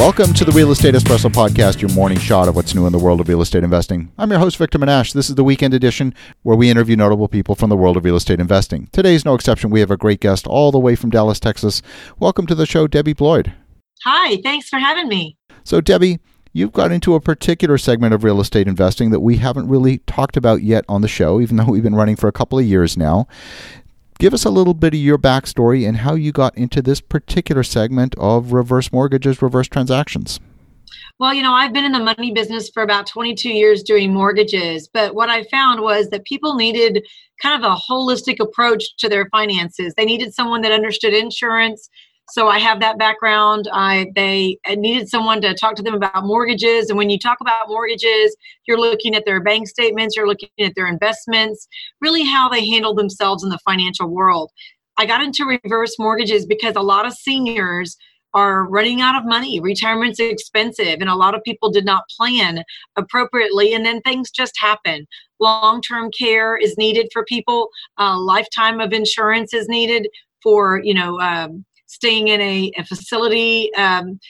Welcome to the Real Estate Espresso Podcast, your morning shot of what's new in the world of real estate investing. I'm your host, Victor Menasce. This is the weekend edition where we interview notable people from the world of real estate investing. Today is no exception. We have a great guest all the way from Dallas, Texas. Welcome to the show, Debbie Bloyd. Hi, thanks for having me. So, Debbie, you've got into a particular segment of real estate investing that we haven't really talked about yet on the show, even though we've been running for a couple of years now. Give us a little bit of your backstory and how you got into this particular segment of reverse mortgages, reverse transactions. Well, you know, I've been in the money business for about 22 years doing mortgages, but what I found was that people needed kind of a holistic approach to their finances. They needed someone that understood insurance, so I have that background. I they needed someone to talk to them about mortgages, and when you talk about mortgages, you're looking at their bank statements, you're looking at their investments, really how they handle themselves in the financial world. I got into reverse mortgages because a lot of seniors are running out of money. Retirement's expensive, and a lot of people did not plan appropriately, and then things just happen. Long term care is needed for people, a lifetime of insurance is needed for, you know, um, staying in a, a facility. Um,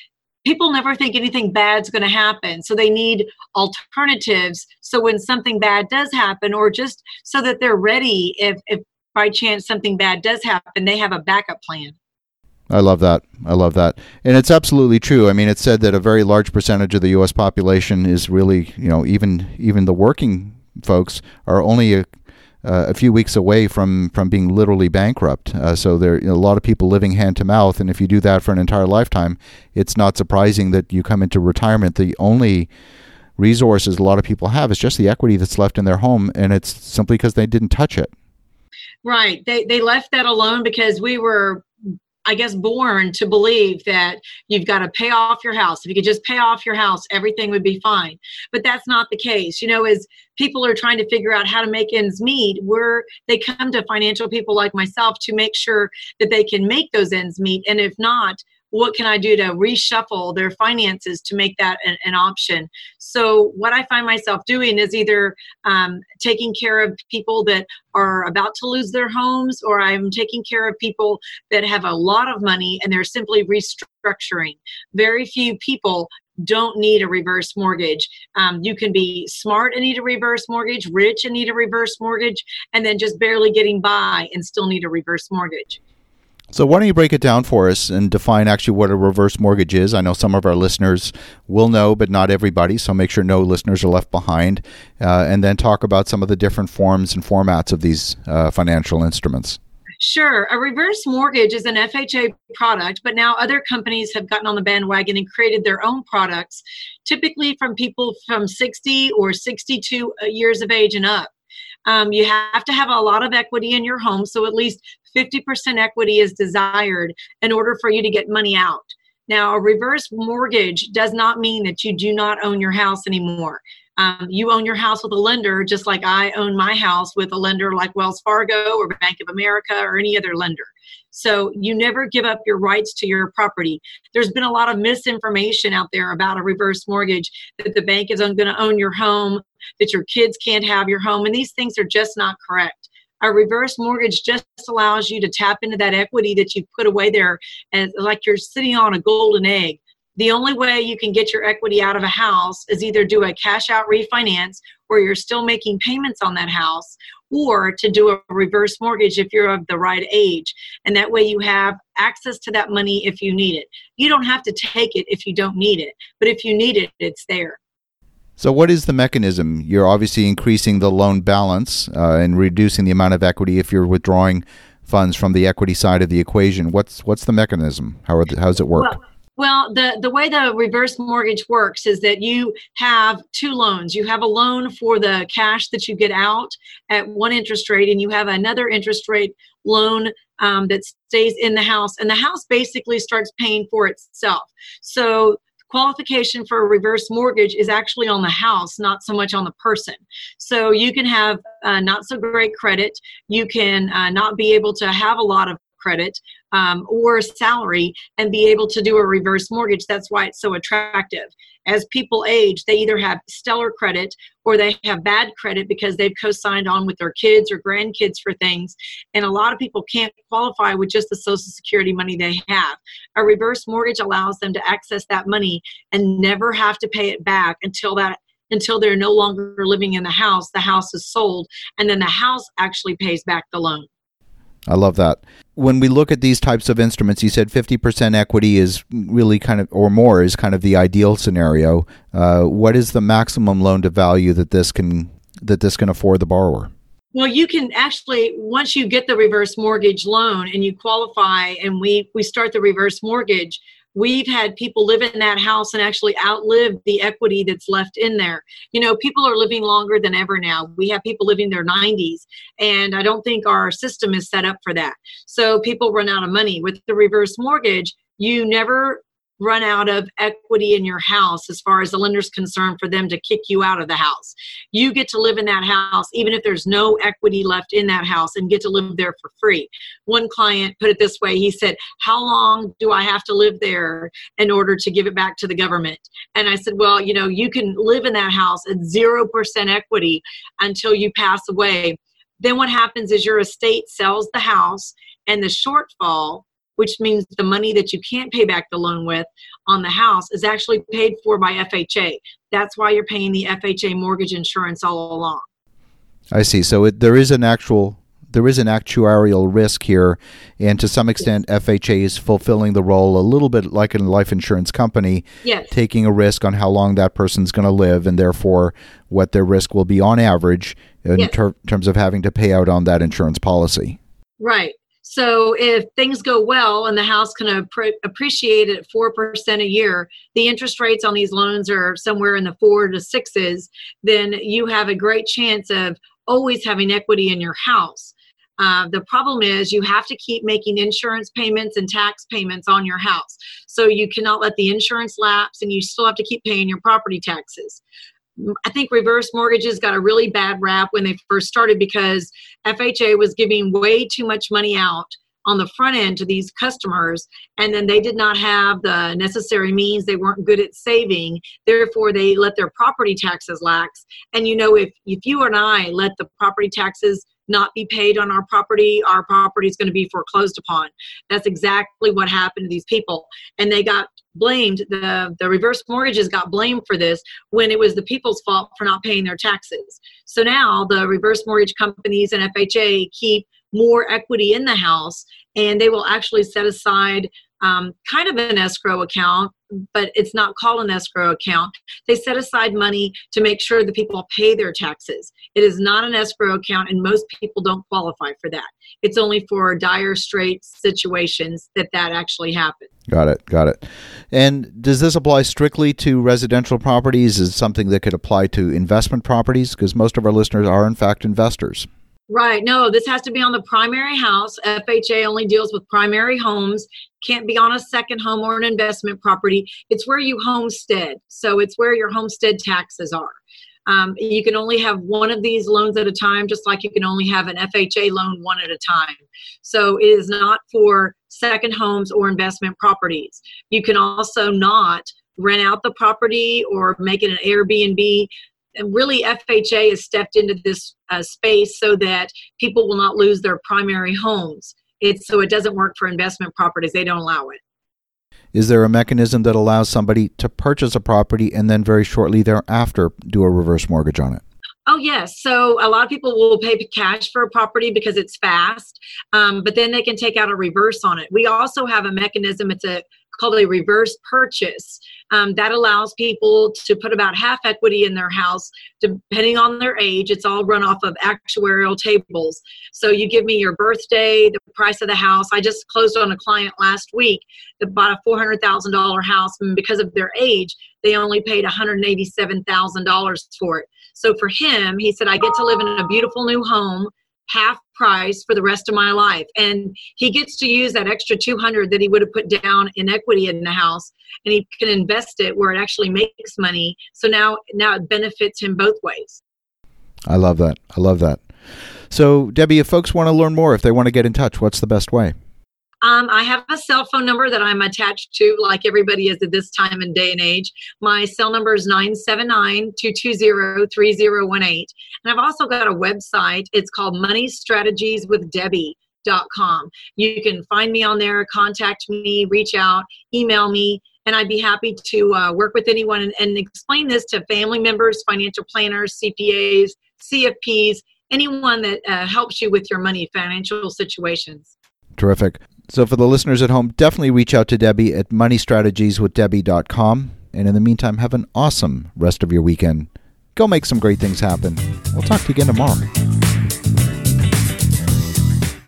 people never think anything bad's going to happen so they need alternatives so when something bad does happen or just so that they're ready if, if by chance something bad does happen they have a backup plan I love that. I love that. And it's absolutely true. I mean, it's said that a very large percentage of the US population is really, you know, even even the working folks are only a, uh, a few weeks away from from being literally bankrupt. Uh, so there are you know, a lot of people living hand to mouth, and if you do that for an entire lifetime, it's not surprising that you come into retirement. The only resources a lot of people have is just the equity that's left in their home, and it's simply because they didn't touch it. Right. They they left that alone because we were I guess, born to believe that you've got to pay off your house. If you could just pay off your house, everything would be fine. But that's not the case. You know, as people are trying to figure out how to make ends meet, where they come to financial people like myself to make sure that they can make those ends meet. And if not, what can I do to reshuffle their finances to make that an, an option? So, what I find myself doing is either um, taking care of people that are about to lose their homes, or I'm taking care of people that have a lot of money and they're simply restructuring. Very few people don't need a reverse mortgage. Um, you can be smart and need a reverse mortgage, rich and need a reverse mortgage, and then just barely getting by and still need a reverse mortgage. So, why don't you break it down for us and define actually what a reverse mortgage is? I know some of our listeners will know, but not everybody. So, make sure no listeners are left behind. Uh, and then talk about some of the different forms and formats of these uh, financial instruments. Sure. A reverse mortgage is an FHA product, but now other companies have gotten on the bandwagon and created their own products, typically from people from 60 or 62 uh, years of age and up. Um, you have to have a lot of equity in your home, so at least 50% equity is desired in order for you to get money out. Now, a reverse mortgage does not mean that you do not own your house anymore. Um, you own your house with a lender, just like I own my house with a lender like Wells Fargo or Bank of America or any other lender. So you never give up your rights to your property. There's been a lot of misinformation out there about a reverse mortgage that the bank is going to own your home, that your kids can't have your home, and these things are just not correct. A reverse mortgage just allows you to tap into that equity that you've put away there, and like you're sitting on a golden egg. The only way you can get your equity out of a house is either do a cash out refinance where you're still making payments on that house or to do a reverse mortgage if you're of the right age. And that way you have access to that money if you need it. You don't have to take it if you don't need it, but if you need it, it's there. So, what is the mechanism? You're obviously increasing the loan balance uh, and reducing the amount of equity if you're withdrawing funds from the equity side of the equation. What's what's the mechanism? How the, how does it work? Well, well, the, the way the reverse mortgage works is that you have two loans. You have a loan for the cash that you get out at one interest rate, and you have another interest rate loan um, that stays in the house. And the house basically starts paying for itself. So qualification for a reverse mortgage is actually on the house, not so much on the person. So you can have uh, not so great credit. You can uh, not be able to have a lot of credit, um, or salary and be able to do a reverse mortgage. That's why it's so attractive. As people age, they either have stellar credit or they have bad credit because they've co signed on with their kids or grandkids for things. And a lot of people can't qualify with just the Social Security money they have. A reverse mortgage allows them to access that money and never have to pay it back until that until they're no longer living in the house the house is sold and then the house actually pays back the loan I love that. When we look at these types of instruments, you said 50% equity is really kind of, or more is kind of the ideal scenario. Uh, what is the maximum loan to value that this can that this can afford the borrower? Well, you can actually once you get the reverse mortgage loan and you qualify, and we we start the reverse mortgage we've had people live in that house and actually outlive the equity that's left in there. You know, people are living longer than ever now. We have people living their 90s, and I don't think our system is set up for that. So people run out of money. With the reverse mortgage, you never run out of equity in your house as far as the lender's concerned for them to kick you out of the house. You get to live in that house even if there's no equity left in that house and get to live there for free. One client put it this way he said, How long do I have to live there in order to give it back to the government? And I said, Well, you know, you can live in that house at 0% equity until you pass away. Then what happens is your estate sells the house and the shortfall which means the money that you can't pay back the loan with on the house is actually paid for by FHA. That's why you're paying the FHA mortgage insurance all along. I see. So it, there is an actual there is an actuarial risk here, and to some extent. FHA is fulfilling the role a little bit like a life insurance company, yes. taking a risk on how long that person's going to live, and therefore what their risk will be on average in yes. ter- terms of having to pay out on that insurance policy. Right. So if things go well and the house can appreciate at 4% a year, the interest rates on these loans are somewhere in the four to sixes, then you have a great chance of always having equity in your house. Uh, the problem is you have to keep making insurance payments and tax payments on your house. So you cannot let the insurance lapse and you still have to keep paying your property taxes. Mm, I think reverse mortgages got a really bad rap when they first started because FHA was giving way too much money out on the front end to these customers and then they did not have the necessary means they weren't good at saving therefore they let their property taxes lax and you know if if you and i let the property taxes not be paid on our property, our property is going to be foreclosed upon. That's exactly what happened to these people. And they got blamed, the, the reverse mortgages got blamed for this when it was the people's fault for not paying their taxes. So now the reverse mortgage companies and FHA keep more equity in the house and they will actually set aside um, kind of an escrow account, but it's not called an escrow account. They set aside money to make sure the people pay their taxes. It is not an escrow account, and most people don't qualify for that. It's only for dire straits situations that that actually happens. Got it. Got it. And does this apply strictly to residential properties? Is something that could apply to investment properties? Because most of our listeners are, in fact, investors. Right. No, this has to be on the primary house. FHA only deals with primary homes. Can't be on a second home or an investment property. It's where you homestead. So it's where your homestead taxes are. Um, you can only have one of these loans at a time, just like you can only have an FHA loan one at a time. So it is not for second homes or investment properties. You can also not rent out the property or make it an Airbnb and really FHA has stepped into this uh, space so that people will not lose their primary homes. It's so it doesn't work for investment properties. They don't allow it. Is there a mechanism that allows somebody to purchase a property and then very shortly thereafter do a reverse mortgage on it? Oh, yes. So a lot of people will pay cash for a property because it's fast, um, but then they can take out a reverse on it. We also have a mechanism, it's a called a reverse purchase. Um, that allows people to put about half equity in their house, depending on their age. It's all run off of actuarial tables. So you give me your birthday, the price of the house. I just closed on a client last week that bought a $400,000 house, and because of their age, they only paid $187,000 for it. So for him, he said, I get to live in a beautiful new home half price for the rest of my life. And he gets to use that extra 200 that he would have put down in equity in the house and he can invest it where it actually makes money. So now now it benefits him both ways. I love that. I love that. So debbie if folks want to learn more if they want to get in touch what's the best way Um, I have a cell phone number that I'm attached to, like everybody is at this time and day and age. My cell number is 979 220 3018. And I've also got a website. It's called Money Strategies with Debbie. Dot com. You can find me on there, contact me, reach out, email me, and I'd be happy to uh, work with anyone and, and explain this to family members, financial planners, CPAs, CFPs, anyone that uh, helps you with your money financial situations. Terrific. So, for the listeners at home, definitely reach out to Debbie at moneystrategieswithdebbie.com. And in the meantime, have an awesome rest of your weekend. Go make some great things happen. We'll talk to you again tomorrow.